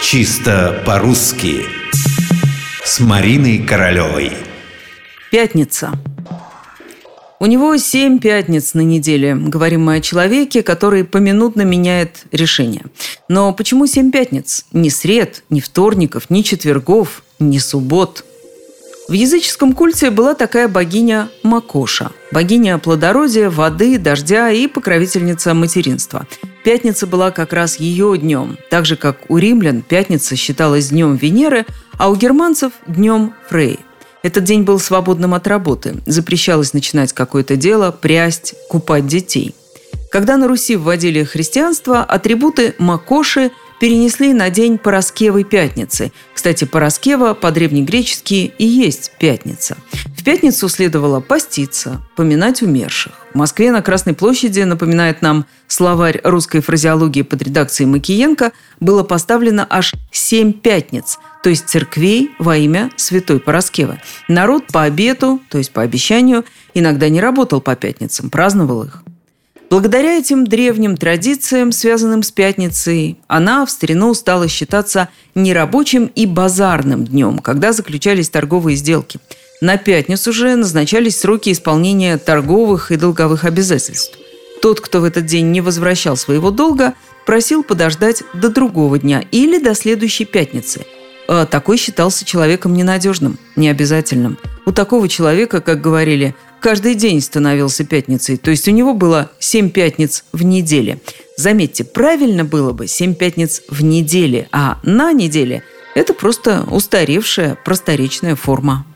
Чисто по-русски С Мариной Королевой Пятница. У него семь пятниц на неделе. Говорим мы о человеке, который поминутно меняет решение. Но почему семь пятниц? Ни сред, ни вторников, ни четвергов, ни суббот. В языческом культе была такая богиня Макоша. Богиня плодородия, воды, дождя и покровительница материнства. Пятница была как раз ее днем. Так же, как у римлян пятница считалась днем Венеры, а у германцев – днем Фрей. Этот день был свободным от работы. Запрещалось начинать какое-то дело, прясть, купать детей. Когда на Руси вводили христианство, атрибуты Макоши – перенесли на день Пороскевой пятницы. Кстати, Пороскева по-древнегречески и есть пятница. В пятницу следовало поститься, поминать умерших. Москве на Красной площади, напоминает нам словарь русской фразеологии под редакцией Макиенко, было поставлено аж семь пятниц, то есть церквей во имя Святой Пороскевы. Народ по обету, то есть по обещанию, иногда не работал по пятницам, праздновал их. Благодаря этим древним традициям, связанным с пятницей, она в старину стала считаться нерабочим и базарным днем, когда заключались торговые сделки. На пятницу же назначались сроки исполнения торговых и долговых обязательств. Тот, кто в этот день не возвращал своего долга, просил подождать до другого дня или до следующей пятницы. А такой считался человеком ненадежным, необязательным. У такого человека, как говорили, каждый день становился пятницей, то есть у него было 7 пятниц в неделе. Заметьте, правильно было бы 7 пятниц в неделе, а на неделе – это просто устаревшая просторечная форма.